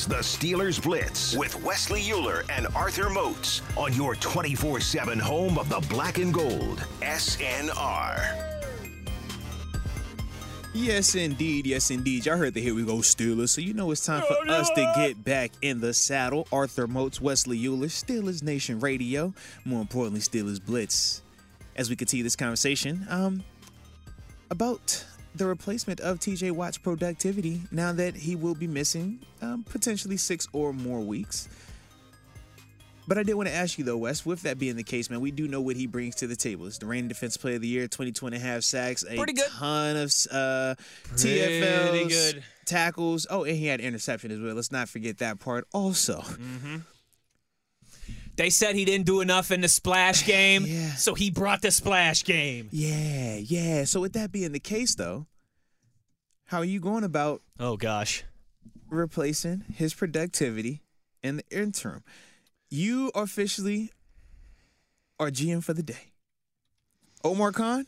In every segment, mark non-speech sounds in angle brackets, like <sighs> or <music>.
Is the Steelers Blitz with Wesley Euler and Arthur Moats on your 24 7 home of the black and gold, SNR. Yes, indeed. Yes, indeed. Y'all heard the Here We Go Steelers, so you know it's time for us to get back in the saddle. Arthur Moats, Wesley Euler, Steelers Nation Radio, more importantly, Steelers Blitz. As we continue this conversation, um, about the replacement of TJ Watt's productivity now that he will be missing um, potentially six or more weeks. But I did want to ask you though, Wes, with that being the case, man, we do know what he brings to the table. It's the reigning defense player of the year, 22 and a half sacks, a Pretty good. ton of uh, TFLs, good. tackles. Oh, and he had interception as well. Let's not forget that part also. They said he didn't do enough in the splash <sighs> game, Yeah. so he brought the splash game. Yeah, yeah. So with that being the case though, how are you going about Oh gosh. replacing his productivity in the interim. You officially are GM for the day. Omar Khan,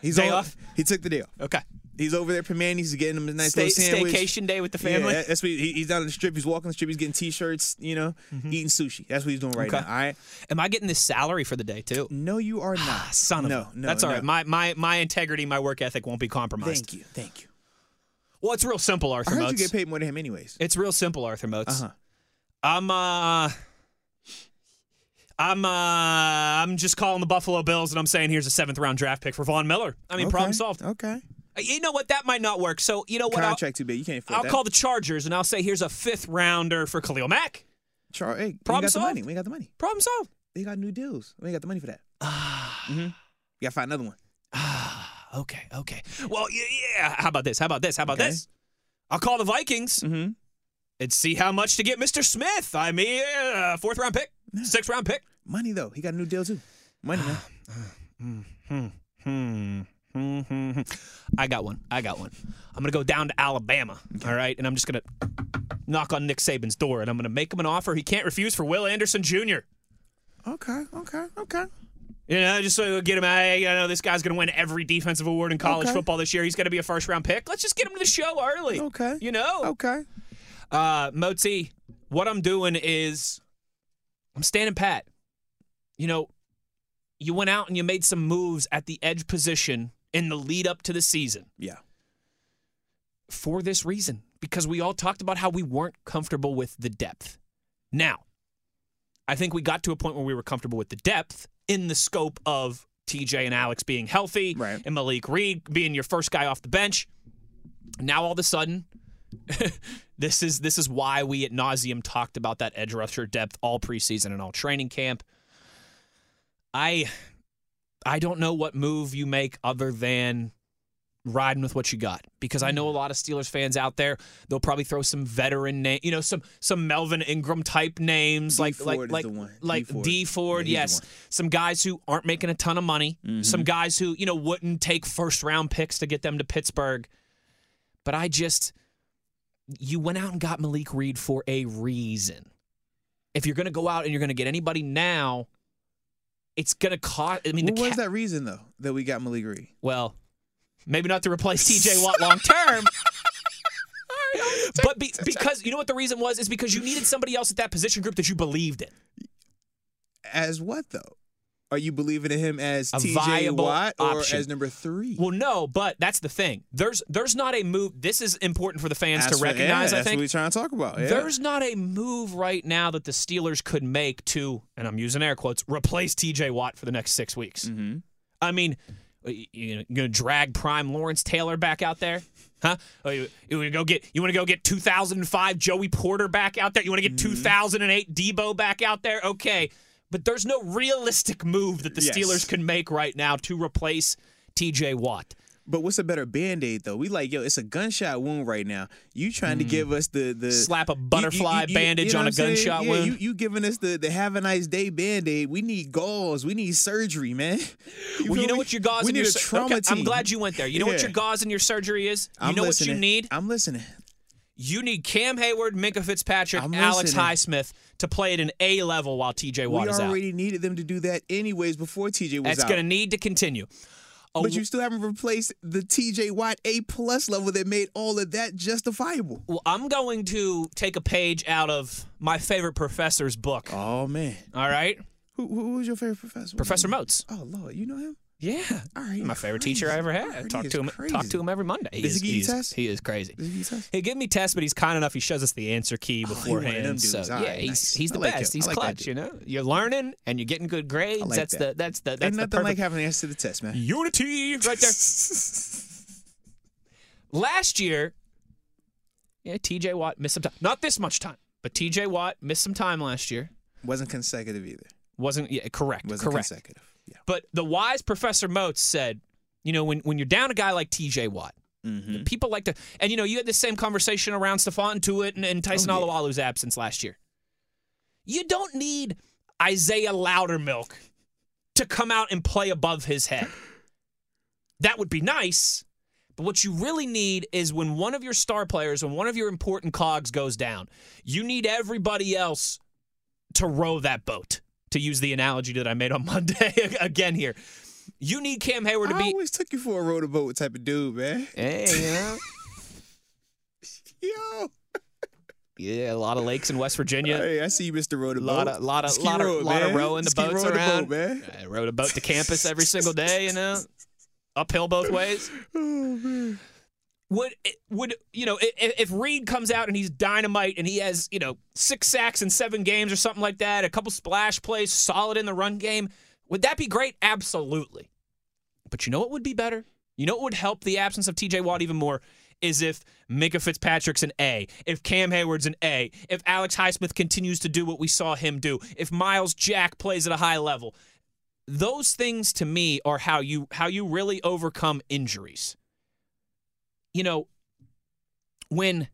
he's Day on- off? He took the deal. Okay. He's over there, Perman. He's getting him a nice Stay, little sandwich. staycation day with the family. that- that's what he, he's down on the strip. He's walking the strip. He's getting t-shirts. You know, eating sushi. That's what he's doing right Mm-hmm. Okay. now. All right. Am I getting this salary for the day too? No, you are not. Ah, Son of no, a. no. That's all no. right. My my my integrity, my work ethic won't be compromised. Thank you. Thank you. Well, it's real simple, I Arthur heard you get paid more than him, anyways. It's real simple, Arthur Moats. Uh huh. I'm uh I'm uh I'm just calling the Buffalo Bills and I'm saying here's a seventh round draft pick for Von Miller. I mean, problem solved. Okay. Uh, You know what? That might not work. So you know what? I'll, Contract too big. You can't I'll that. call the Chargers and I'll say here's a fifth rounder for Khalil Mack. Char- hey, we ain't Problem got the money. We got the money. Problem solved. They got new deals. We got the money for that. mm-hmm. You gotta find another one. Ah, okay, okay. Well, yeah, yeah. How about this? How about this? How about Okay. this? I'll call the Vikings Mm-hmm. and see how much to get Mr. Smith. I mean, uh, fourth round pick, sixth round pick. Money though. He got a new deal too. Money man. Hmm. Hmm. Hmm. hmm, hmm. I got one. I got one. I'm gonna go down to Alabama. All right, and I'm just gonna knock on Nick Saban's door, and I'm gonna make him an offer he can't refuse for Will Anderson Jr. Okay. Okay. Okay. You know, just so we get him. I, you know, this guy's gonna win every defensive award in college Okay. football this year. He's gonna be a first round pick. Let's just get him to the show early. Okay. You know. Okay. Uh, Moti, what I'm doing is I'm standing pat. You know, you went out and you made some moves at the edge position in the lead up to the season Yeah. for this reason because we all talked about how we weren't comfortable with the depth. Now, I think we got to a point where we were comfortable with the depth in the scope of TJ and Alex being healthy Right. and Malik Reed being your first guy off the bench. Now all of a sudden, <laughs> this is this is why we at nauseum talked about that edge rusher depth all preseason and all training camp. I I don't know what move you make other than riding with what you got because I know a lot of Steelers fans out there. They'll probably throw some veteran name, you know, some some Melvin Ingram type names D like Ford like is like the one. like Dee Ford. Dee Ford. Yeah, yes. Mm-hmm. some guys who aren't making a ton of money. Some guys who you know wouldn't take first round picks to get them to Pittsburgh. But I just you went out and got Malik Reed for a reason. If you're going to go out and you're going to get anybody now, it's going to cost. I mean, What was cap- that reason though that we got Malik Reed? well, maybe not to replace TJ <laughs> Watt long term, but be, because you know what the reason was is because you needed somebody else at that position group that you believed in. As what though? Are you believing in him as A TJ viable Watt or option. as number three? Well, no, but that's the thing. There's there's not a move. This is important for the fans That's to what- recognize. yeah, I that's think what we're trying to talk about. Yeah. There's not a move right now that the Steelers could make to, and I'm using air quotes, replace TJ Watt for the next six weeks. Mm-hmm. I mean, you, gonna drag prime Lawrence Taylor back out there? Huh? Oh, you, you want to go get you want to go get 2005 Joey Porter back out there? You want to get Mm-hmm. 2008 Debo back out there? Okay, but there's no realistic move that the Yes. Steelers can make right now to replace TJ Watt. But what's a better band aid though? We like, yo, it's a gunshot wound right now. You trying to give us the the Mm. Slap a you- you- butterfly you- you bandage know on a gunshot yeah, wound? You, you giving us the the have a nice day band aid. We need gauze. We need surgery, man. <laughs> Well, you know me? what your gauze we and need your a trauma okay, I'm glad you went there. You know what your gauze and your surgery is? You I'm know listening. what you need? I'm listening. You need Cam Hayward, Minkah Fitzpatrick, I'm Alex listening. Highsmith to play at an A level while TJ Watt we is out. We already needed them to do that anyways before TJ was That's out. going to need to continue. A but you still haven't replaced the TJ Watt A plus level that made all of that justifiable. Well, I'm going to take a page out of my favorite professor's book. Oh man, All right, who, who was your favorite professor? Professor Moats. Oh Lord, you know him? Yeah, All right, my favorite crazy. teacher I ever had. heard Talk to him. crazy. Talk to him every Monday. Does he give you tests? He is crazy. Does he give tests? He give me tests, but he's kind enough. He shows us the answer key Oh, he beforehand. them so. Yeah, right, he's nice. he's the like best. him. He's like clutch. You know, you're learning and you're getting good grades. like that's that. the that's the that's Ain't the nothing perfect like having an answer to the test, man. unity right there. <laughs> Last year, yeah, T.J. Watt missed some time. Not this much time, but T.J. Watt missed some time last year. Wasn't consecutive either. Wasn't yeah, correct? Wasn't correct. consecutive. Yeah. But the wise Professor Moats said, you know, when when you're down a guy like T.J. Watt, Mm-hmm. people like to, and you know, you had the same conversation around Stephon Tuitt and, and Tyson Oh, yeah. Absence last year. You don't need Isaiah Loudermilk to come out and play above his head. That would be nice, but what you really need is when one of your star players, when one of your important cogs goes down, you need everybody else to row that boat. To use the analogy that I made on <laughs> Monday again here, you need Cam Hayward to I be. always took you for a row the boat type of dude, man. Hey, you <laughs> Yo. yeah, a lot of lakes in West Virginia. Hey, I see you, Mr. Row the A lot boat. of, lot of, Ski lot of, lot of rowing the Ski boats around. boat, man. I rode a boat to campus every single day, you know, uphill both ways. <laughs> Oh, man. Would would you know if, if Reed comes out and he's dynamite and he has you know six sacks in seven games or something like that, a couple splash plays, solid in the run game, would that be great? Absolutely. But you know what would be better? You know what would help the absence of T.J. Watt even more is if Minkah Fitzpatrick's an A, if Cam Hayward's an A, if Alex Highsmith continues to do what we saw him do, if Myles Jack plays at a high level. Those things to me are how you how you really overcome injuries. You know, when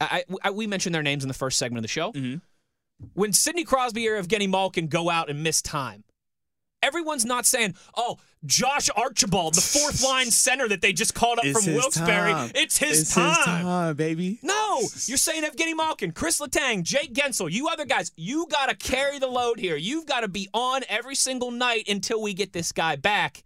I, I we mentioned their names in the first segment of the show. Mhm. When Sidney Crosby or Evgeny Malkin go out and miss time, everyone's not saying, "Oh, Josh Archibald, the fourth line <laughs> center that they just called up It's from Wilkes-Barre, time. it's his it's time." his time, baby. No, you're saying Evgeny Malkin, Chris Letang, Jake Guentzel, you other guys, you got to carry the load here. You've got to be on every single night until we get this guy back.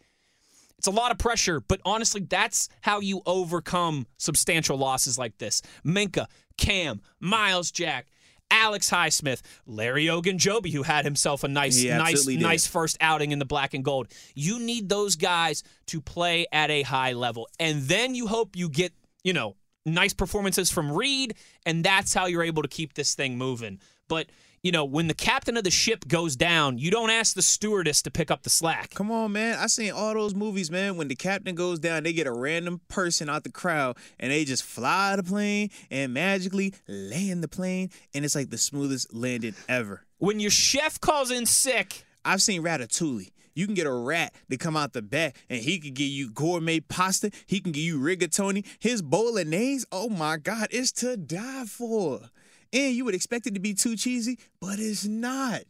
It's a lot of pressure, but honestly, that's how you overcome substantial losses like this. Minkah, Cam, Myles Jack, Alex Highsmith, Larry Ogunjobi, who had himself a nice, nice, did. nice first outing in the black and gold. You need those guys to play at a high level, and then you hope you get, you know, nice performances from Reed, and that's how you're able to keep this thing moving. But you know, when the captain of the ship goes down, you don't ask the stewardess to pick up the slack. Come on, man. I seen all those movies, man. When the captain goes down, they get a random person out the crowd and they just fly the plane and magically land the plane, and it's like the smoothest landing ever. When your chef calls in sick, I've seen Ratatouille. You can get a rat to come out the back and he can give you gourmet pasta. He can give you rigatoni. His bolognese, oh my God, it's to die for. And you would expect it to be too cheesy, but it's not.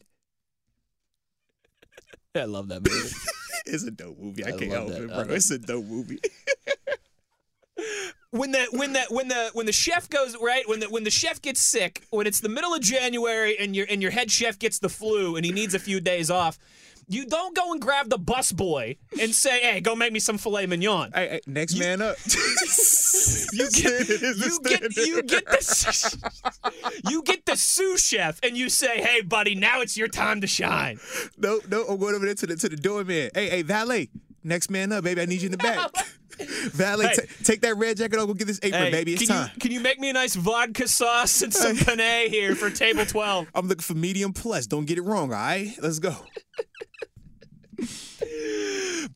<laughs> I love that movie. <laughs> It's a dope movie. I, I can't help that. it, bro. love It's a dope movie. <laughs> when the when the when the when the chef goes right when the when the chef gets sick when it's the middle of January and your and your head chef gets the flu and he needs a few days off. You don't go and grab the bus boy and say, "Hey, go make me some filet mignon." Hey, hey, next man up. <laughs> You get <laughs> you get you get the <laughs> you get the sous chef and you say, "Hey, buddy, now it's your time to shine." No, no, I'm going over there to the to the doorman. Hey, hey, valet, next man up, baby. I need you in the back. valet, Hey. ta- take that red jacket off. Go get this apron, Hey, baby. It's can time. you can you make me a nice vodka sauce and some penne here for table twelve? I'm looking for medium plus. Don't get it wrong, all right? Let's go.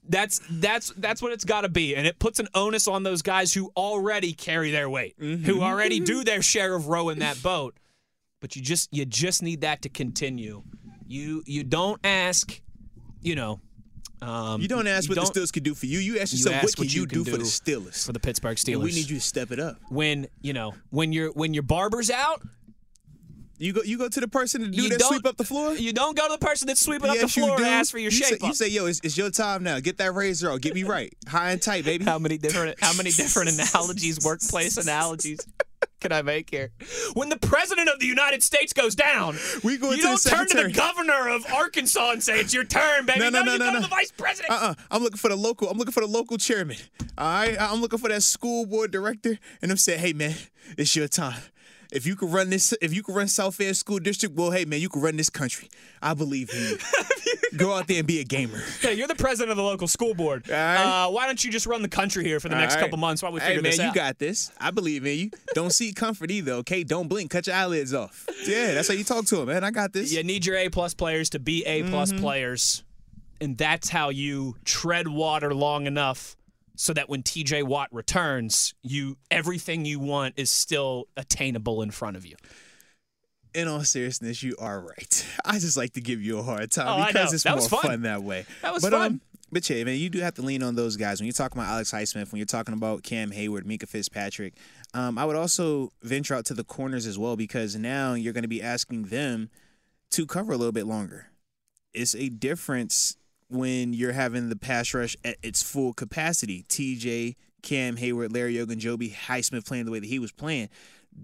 That's that's that's what it's got to be, and it puts an onus on those guys who already carry their weight, who already do their share of rowing that boat. But you just you just need that to continue. You you don't ask, you know. Um, You don't ask what don't- the Steelers could do for you. You ask You yourself, ask what can what you, you do, can for the do Steelers? for the Pittsburgh Steelers. And we need you to step it up. when you know when your when your barber's out. You go, you go to the person to do You that sweep up the floor. You don't go to the person that's sweeping up the floor and ask for your you shape say, You say, yo, it's, it's your time now. Get that razor off. Get me right, high and tight, baby. how many different how many different analogies, workplace analogies can I make here? When the president of the United States goes down, We go you to don't turn to the governor of Arkansas and say it's your turn, baby. No, no, no, you no, no. to the vice president. Uh-uh. I'm looking for the local. I'm looking for the local chairman. All right. I'm looking for that school board director, and I'm saying, hey man, it's your time. If you could run this, if you could run South Fair School District, well, hey man, you could run this country. I believe in you. <laughs> Go out there and be a gamer. Hey, you're the president of the local school board. Right. Uh, why don't you just run the country here for the next All right. couple months while we hey, figure man, this out? you got this. I believe in you. Don't seek comfort either. Okay, don't blink. Cut your eyelids off. Yeah, that's how you talk to him, man. I got this. You need your A plus players to be A plus Mm-hmm. players, and that's how you tread water long enough so that when TJ Watt returns, you everything you want is still attainable in front of you. in all seriousness, you are right. I just like to give you a hard time Oh, because it's That more fun. fun. that way. That was but, fun. Um, but yeah, man, you do have to lean on those guys when you're talking about Alex Highsmith, when you're talking about Cam Hayward, Minkah Fitzpatrick. Um, I would also venture out to the corners as well because now you're going to be asking them to cover a little bit longer. It's a difference when you're having the pass rush at its full capacity. TJ, Cam Hayward, Larry Ogunjobi, Highsmith playing the way that he was playing.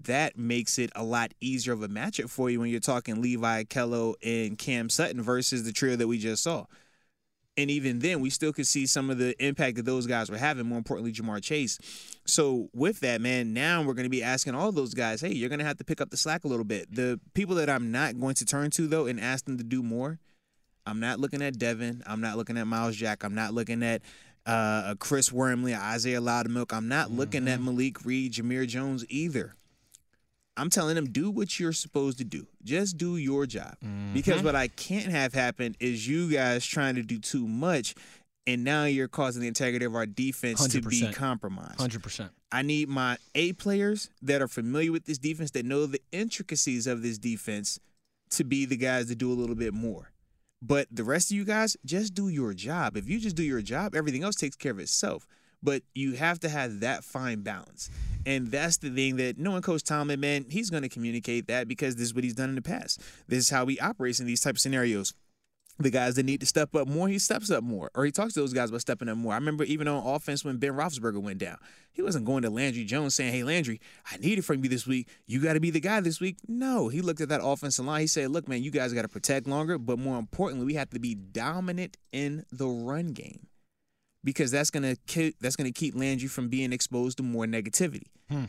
That makes it a lot easier of a matchup for you when you're talking Levi Kello and Cam Sutton versus the trio that we just saw. And even then, we still could see some of the impact that those guys were having. More importantly, Ja'Marr Chase. So with that, man, now we're going to be asking all those guys, hey, you're going to have to pick up the slack a little bit. The people that I'm not going to turn to though and ask them to do more. I'm not looking at Devin. I'm not looking at Myles Jack. I'm not looking at uh, Chris Wormley, Isaiah Loudermilk. I'm not looking at Malik Reed, Jamir Jones either. I'm telling them do what you're supposed to do. Just do your job. Because what I can't have happen is you guys trying to do too much and now you're causing the integrity of our defense to be compromised. Hundred percent. I need my A players that are familiar with this defense, that know the intricacies of this defense, to be the guys that do a little bit more. But the rest of you guys, just do your job. If you just do your job, everything else takes care of itself. But you have to have that fine balance. And that's the thing that knowing Coach Tomlin, man, he's going to communicate that because this is what he's done in the past. This is how he operates in these type of scenarios the guys that need to step up more, he steps up more, or he talks to those guys about stepping up more. I remember even on offense when Ben Roethlisberger went down, he wasn't going to Landry Jones saying, "Hey Landry, I need it from you this week. You got to be the guy this week." No, he looked at that offensive line. He said, "Look, man, you guys got to protect longer, but more importantly, we have to be dominant in the run game." Because that's gonna ki- that's gonna keep Landry from being exposed to more negativity. Hmm.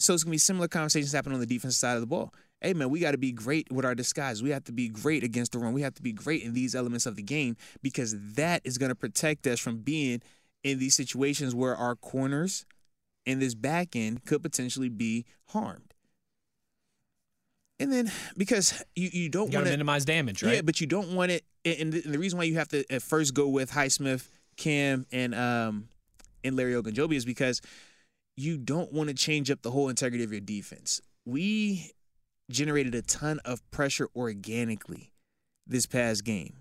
So it's gonna be similar conversations happening on the defensive side of the ball. Hey man, we got to be great with our disguise. We have to be great against the run. We have to be great in these elements of the game because that is gonna protect us from being in these situations where our corners in this back end could potentially be harmed. And then because you, you don't want to to minimize damage, right? yeah, but you don't want it. And the, and the reason why you have to at first go with Highsmith, Cam, and um and Larry Ogunjobi is because you don't want to change up the whole integrity of your defense. We generated a ton of pressure organically this past game.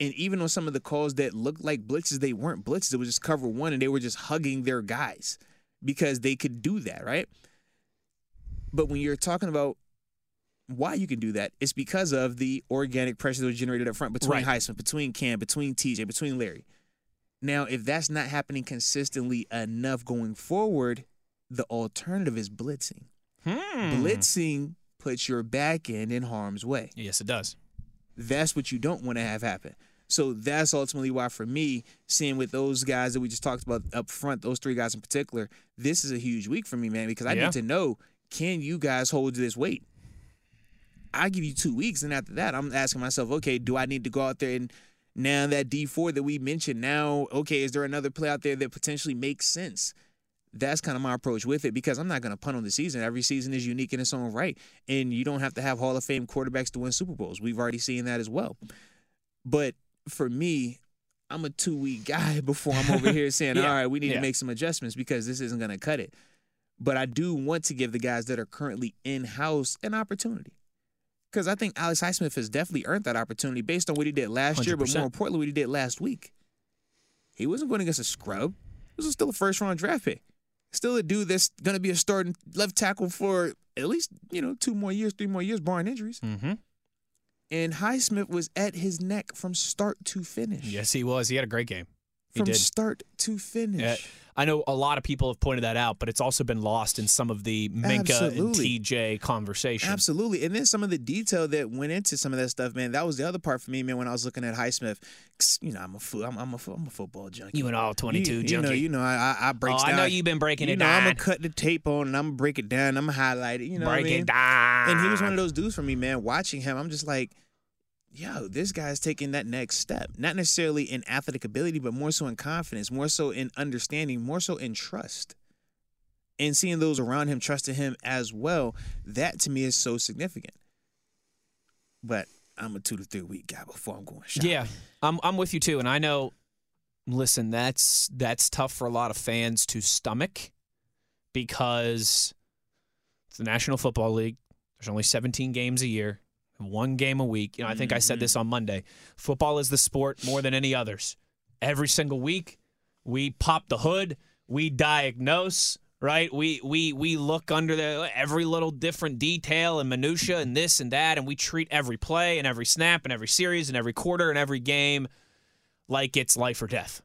And even on some of the calls that looked like blitzes, they weren't blitzes. It was just cover one, and they were just hugging their guys because they could do that, right? But when you're talking about why you can do that, it's because of the organic pressure that was generated up front between Right. Highsmith, between Cam, between TJ, between Larry. Now, if that's not happening consistently enough going forward, the alternative is blitzing. Hmm. Blitzing puts your back end in harm's way. Yes, it does. That's what you don't want to have happen. So that's ultimately why, for me, seeing with those guys that we just talked about up front, those three guys in particular, this is a huge week for me, man, because I Yeah. need to know can you guys hold this weight? I give you two weeks, and after that, I'm asking myself, okay, do I need to go out there and now that Dee Ford that we mentioned, now, okay, is there another play out there that potentially makes sense? That's kind of my approach with it because I'm not going to punt on the season. Every season is unique in its own right, and you don't have to have Hall of Fame quarterbacks to win Super Bowls. We've already seen that as well. But for me, I'm a two week guy <laughs> before I'm over here saying, <laughs> Yeah. all right, we need Yeah. to make some adjustments because this isn't going to cut it. But I do want to give the guys that are currently in house an opportunity. Because I think Alex Highsmith has definitely earned that opportunity based on what he did last year, but more importantly, what he did last week. He wasn't going against a scrub. He was still a first round draft pick. Still a dude that's going to be a starting left tackle for at least, you know, two more years, three more years, barring injuries. Mm-hmm. And Highsmith was at his neck from start to finish. Yes, he was. He had a great game. From start to uh, finish. Yeah, I know a lot of people have pointed that out, but it's also been lost in some of the Minkah Absolutely. and TJ conversation. Absolutely. And then some of the detail that went into some of that stuff, man, that was the other part for me, man, when I was looking at Highsmith. You know, I'm a, fo- I'm, I'm, a, fo- I'm a football junkie. You and all 22 you, you know, you know, I, I, I break Oh, I know you've been breaking you it know, I'm gonna cut the tape on and I'm gonna break it down. I'm gonna highlight it. You know, what I mean? it down. And he was one of those dudes for me, man. Watching him, I'm just like, yo, this guy's taking that next step. Not necessarily in athletic ability, but more so in confidence, more so in understanding, more so in trust. And seeing those around him trusting him as well, that to me is so significant. But I'm a two to three week guy before I'm going shopping. Yeah, I'm I'm with you too, and I know. Listen, that's that's tough for a lot of fans to stomach because it's the National Football League. There's only 17 games a year, one game a week. You know, I think I said mm-hmm. this on Monday. Football is the sport more than any others. Every single week, we pop the hood, we diagnose, right? We we we look under the every little different detail and minutia and this and that, and we treat every play and every snap and every series and every quarter and every game like it's life or death.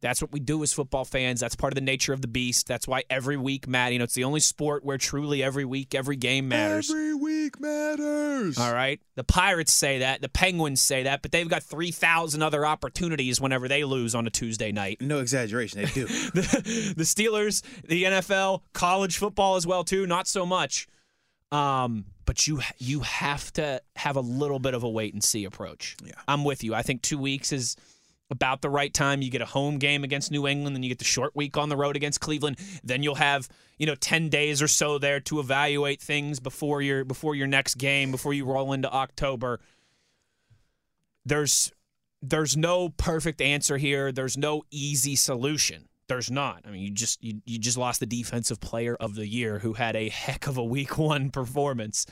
That's what we do as football fans. That's part of the nature of the beast. That's why every week matters. You know, it's the only sport where truly every week, every game matters. Every week matters. All right. The Pirates say that. The Penguins say that, but they've got 3,000 other opportunities whenever they lose on a Tuesday night. No exaggeration, they do. <laughs> the, the Steelers, the NFL, college football as well too. Not so much. Um, but you you have to have a little bit of a wait and see approach. Yeah. I'm with you. I think two weeks is about the right time. You get a home game against New England, then you get the short week on the road against Cleveland. Then you'll have you know ten days or so there to evaluate things before your before your next game, before you roll into October. There's there's no perfect answer here. There's no easy solution. There's not. I mean, you just you, you just lost the defensive player of the year who had a heck of a week one performance.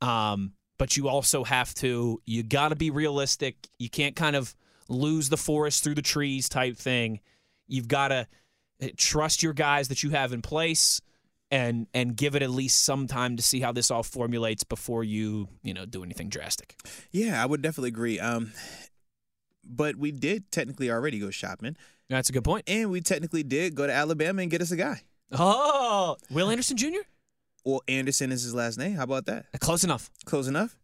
Um, but you also have to you got to be realistic. You can't kind of lose the forest through the trees type thing. You've got to trust your guys that you have in place and and give it at least some time to see how this all formulates before you, you know, do anything drastic. yeah, I would definitely agree. Um, but we did technically already go shopping, That's a good point. and we technically did go to Alabama and get us a guy. Oh, Will Anderson Jr. Well, Anderson is his last name. How about that? Close enough. Close enough.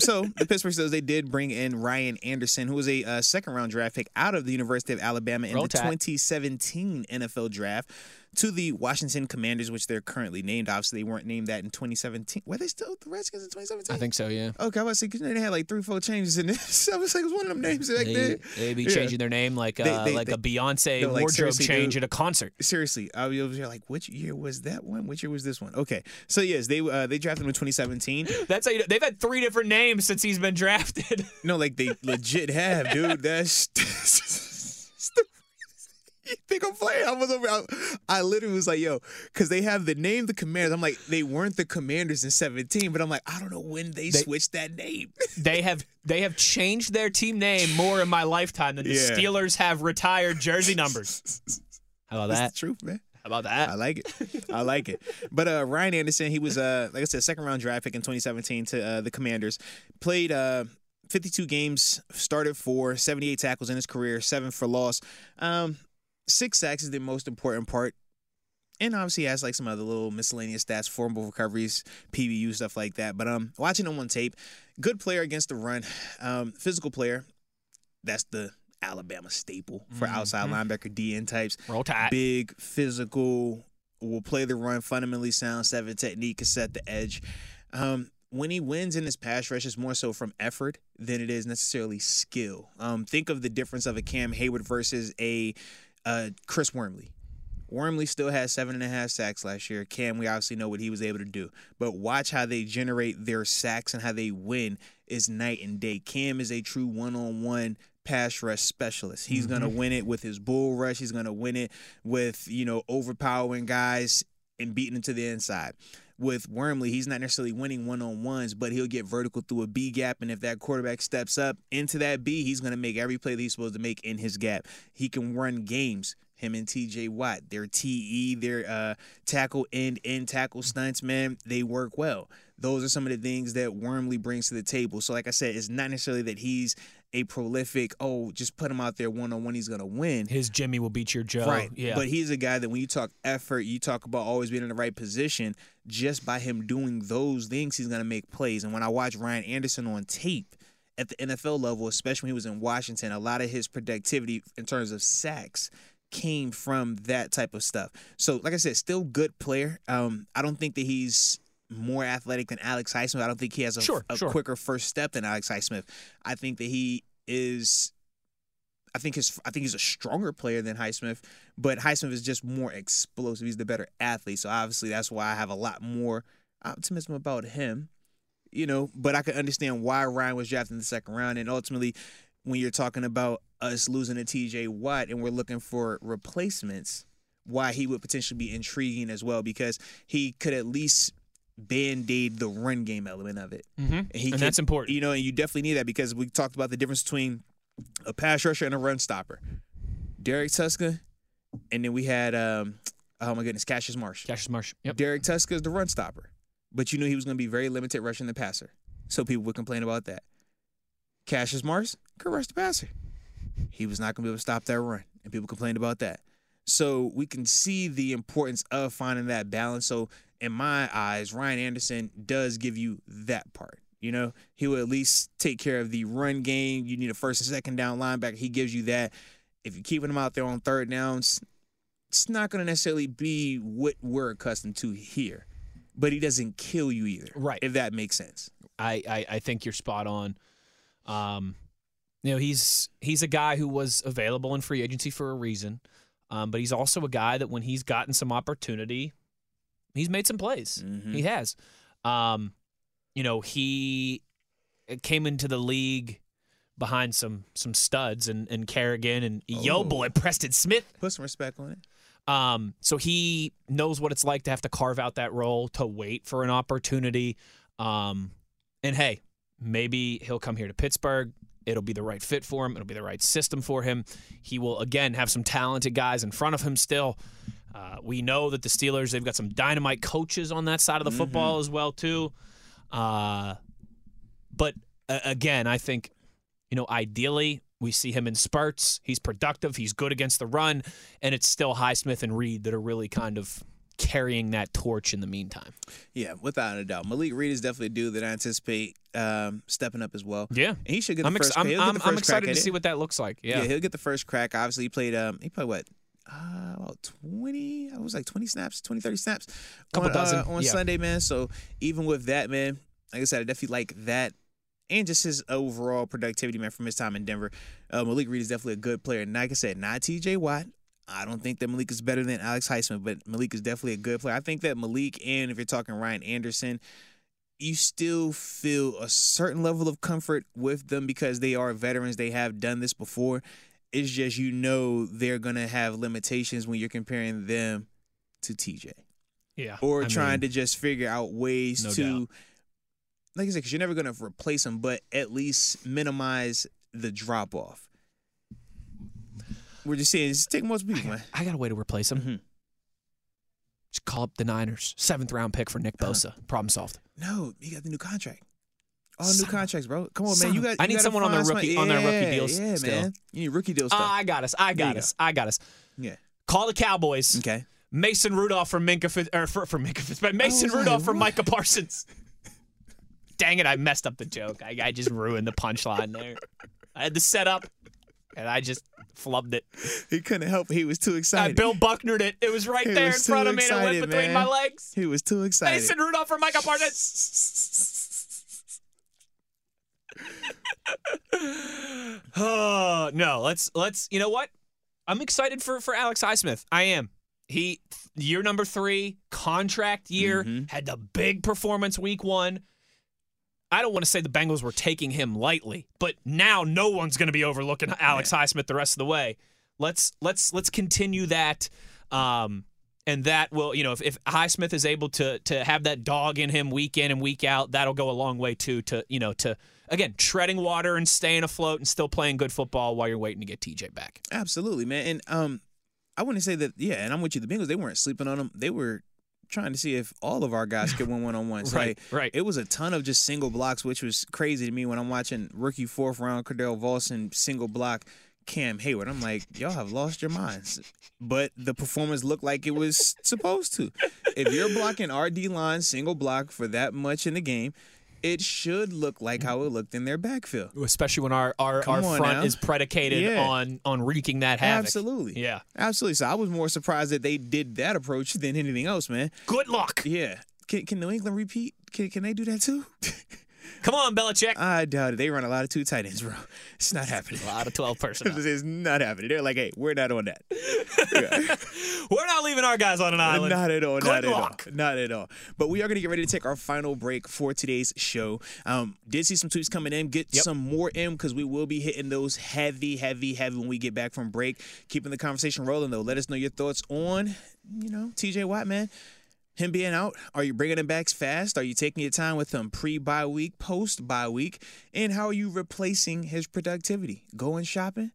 So the Pittsburgh Steelers they did bring in Ryan Anderson, who was a uh, second round draft pick out of the University of Alabama in Roll the Tide. 2017 NFL draft to the Washington Commanders, which they're currently named. Obviously, they weren't named that in 2017. Were they still the Redskins in 2017? I think so. Yeah. Okay, I was like, they had like three, four changes in this. <laughs> I was like, it was one of them names back They, then. they be Yeah. changing their name like They- uh, they- like a Beyonce no, like, wardrobe change dude. at a concert. Seriously, I was here like, which year was that one? Which year was this one? Okay, so yes, they uh, they drafted him in 2017. <gasps> That's how you, know, they've had three different names since he's been drafted. No, like they <laughs> legit have, dude. That's <laughs> stupid. You <laughs> think I'm playing? I was over. I, I literally was like, "Yo," because they have the name the Commanders. I'm like, they weren't the Commanders in 17, but I'm like, I don't know when they, They- switched that name. <laughs> they have they have changed their team name more in my lifetime than the Yeah. Steelers have retired jersey numbers. <laughs> How about That's that? the truth, man. How about that? I like it. I like it. But uh, Ryan Anderson, he was uh, like I said, second round draft pick in 2017 to uh, the Commanders. Played uh, 52 games, started for 78 tackles in his career, seven for loss. Um, six sacks is the most important part. And obviously he has like some other little miscellaneous stats, formal recoveries, PBU stuff like that. But um, watching him on tape, good player against the run, um, physical player. that's the Alabama staple for Mm-hmm. outside linebacker DN types. Roll Tide. Big, physical, will play the run, fundamentally sound, seven technique, can set the edge. Um, when he wins in his pass rush, it's more so from effort than it is necessarily skill. Um, think of the difference of a Cam Hayward versus a uh, Chris Wormley. Wormley still had seven and a half sacks last year. Cam, we obviously know what he was able to do. But watch how they generate their sacks and how they win is night and day. Cam is a true one on one pass rush specialist. He's gonna win it with his bull rush. He's gonna win it with, you know, overpowering guys and beating them to the inside. With Wormley, he's not necessarily winning one on ones, but he'll get vertical through a B gap. And if that quarterback steps up into that B, he's going to make every play that he's supposed to make in his gap. He can run games. Him and TJ Watt, their TE, their uh, tackle end end tackle stunts, man, they work well. Those are some of the things that Wormley brings to the table. So, like I said, it's not necessarily that he's a prolific, oh, just put him out there one on one, he's going to win. His Jimmy will beat your Joe. Right. Yeah. But he's a guy that when you talk effort, you talk about always being in the right position. Just by him doing those things, he's going to make plays. And when I watch Ryan Anderson on tape at the NFL level, especially when he was in Washington, a lot of his productivity in terms of sacks came from that type of stuff. So, like I said, still good player. Um, I don't think that he's more athletic than Alex Highsmith. I don't think he has a, Sure, a sure. quicker first step than Alex Highsmith. I think that he is I think his I think he's a stronger player than Highsmith, but Highsmith is just more explosive. He's the better athlete, so obviously that's why I have a lot more optimism about him. You know, but I can understand why Ryan was drafted in the second round, and ultimately, when you're talking about us losing a T.J. Watt and we're looking for replacements, why he would potentially be intriguing as well because he could at least band-aid the run game element of it. Mhm. And, And could- that's important. You know, and you definitely need that because we talked about the difference between a pass rusher and a run stopper. Derrek Tuszka, and then we had um, oh my goodness, Cassius Marsh. Cassius Marsh. Yep. Derrek Tuszka is the run stopper, but you knew he was going to be very limited rushing the passer, so people would complain about that. Cassius Marsh could rush the passer. He was not going to be able to stop that run, and people complained about that. So we can see the importance of finding that balance. So in my eyes, Ryan Anderson does give you that part. You know, he will at least take care of the run game. You need a first and second down linebacker. He gives you that. If you're keeping him out there on third downs, it's not going to necessarily be what we're accustomed to here. But he doesn't kill you either. Right. If that makes sense. I, I, I think you're spot on. Um, you know, he's he's a guy who was available in free agency for a reason, um, but he's also a guy that when he's gotten some opportunity, he's made some plays. Mhm. He has. Um, you know, he came into the league behind some some studs and, and Kerrigan and yo Oh. boy Preston Smith. Put some respect on it. Um, so he knows what it's like to have to carve out that role, to wait for an opportunity. Um, and hey, maybe he'll come here to Pittsburgh. It'll be the right fit for him. It'll be the right system for him. He will again have some talented guys in front of him still. Uh, we know that the Steelers they've got some dynamite coaches on that side of the football as well too. Uh, but uh, again, I think you know ideally we see him in spurts. He's productive. He's good against the run, and it's still Highsmith and Reed that are really kind of carrying that torch in the meantime. Yeah, without a doubt. Malik Reed is definitely a dude that I anticipate um, stepping up as well. Yeah. And he should get the I'm, ex- first I'm, I'm, the I'm first crack excited to see what that looks like. Yeah. he'll get the first crack. Obviously, he played um he played what? Uh, about 20, I was like 20 snaps, 20, 30 snaps Couple on, dozen, uh, on yeah. Sunday, man. So even with that, man, like I said, I definitely like that. And just his overall productivity, man, from his time in Denver. Uh, Malik Reed is definitely a good player. And like I said, not TJ Watt. I don't think that Malik is better than Alex Highsmith, but Malik is definitely a good player. I think that Malik and if you're talking Ryan Anderson, you still feel a certain level of comfort with them because they are veterans. They have done this before. It's just you know they're gonna have limitations when you're comparing them to TJ yeah. or I trying mean, to just figure out ways no to, doubt. like I said, because you're never gonna replace them, but at least minimize the drop off. We're just saying, just take multiple people, man. I got a way to replace him. Mhm. Just call up the Niners. Seventh round pick for Nick Uh-huh. Bosa. Problem solved. No, you got the new contract. All Son new contracts, bro. Come on, son man. You got. I need someone on their rookie- somebody- on their rookie Yeah, deals Yeah, still. man. You need rookie deals. Ah. I got us. I got you us. I got us. yeah. Call the Cowboys. Okay. Mason Rudolph from Minkah Fitz, or for, for Minkah Fitz, but Mason like, Rudolph from? Micah Parsons. <laughs> Dang it, I messed up the joke. I, I just ruined the punchline there. I had the setup. and I just flubbed it. He couldn't help it. He was too I excited. Bill Bucknered it. It was right He there in was too front of me, and it went excited, between man. my legs. He was too excited. Mason Rudolph for Micah Parsons. oh no, let's let's. You know what? I'm excited for for Alex Highsmith. I am. He year number three, contract year, mm-hmm. had the big performance week one. I don't want to say the Bengals were taking him lightly, but now no one's going to be overlooking Alex Highsmith the rest of the way. Let's let's let's continue that. Um, and that will, you know, if, if Highsmith is able to to have that dog in him week in and week out, that'll go a long way too. To you know, to again treading water and staying afloat and still playing good football while you're waiting to get TJ back. Absolutely, man. And um, I wouldn't say that. Yeah, and I'm with you. The Bengals they weren't sleeping on him. They were trying to see if all of our guys could win one on ones. Right, right. It was a ton of just single blocks, which was crazy to me when I'm watching rookie fourth round Cordell Volson single block Cam Hayward. I'm like, y'all have lost your minds. But the performance looked like it was supposed to. If you're blocking RD line single block for that much in the game. It should look like how it looked in their backfield. Especially when our our, Come our front now. is predicated Yeah. on on wreaking that havoc. Absolutely. Yeah. Absolutely. So I was more surprised that they did that approach than anything else, man. Good luck. Yeah. Can, can New England repeat? Can, can they do that too? <laughs> Come on, Belichick. I doubt it. They run a lot of two tight ends, bro. It's not happening. a lot of twelve personnel. <laughs> It's not happening. They're like, hey, we're not on that. <laughs> We're not leaving our guys on an island. Not at all. Good not luck. at all. Not at all. But we are going to get ready to take our final break for today's show. Um, did see some tweets coming in. Get Yep. some more in because we will be hitting those heavy, heavy, heavy when we get back from break. Keeping the conversation rolling though. Let us know your thoughts on, you know, TJ Watt, man. Him being out, are you bringing him back fast? Are you taking your time with him pre bye week, post bye week? And how are you replacing his productivity? Going shopping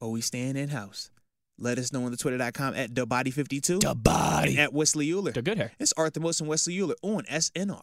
or we staying in house? Let us know on the twitter.com at thebody52 The body. at Wesley Euler. They're good hair. It's Arthur Wilson Wesley Euler on SNR.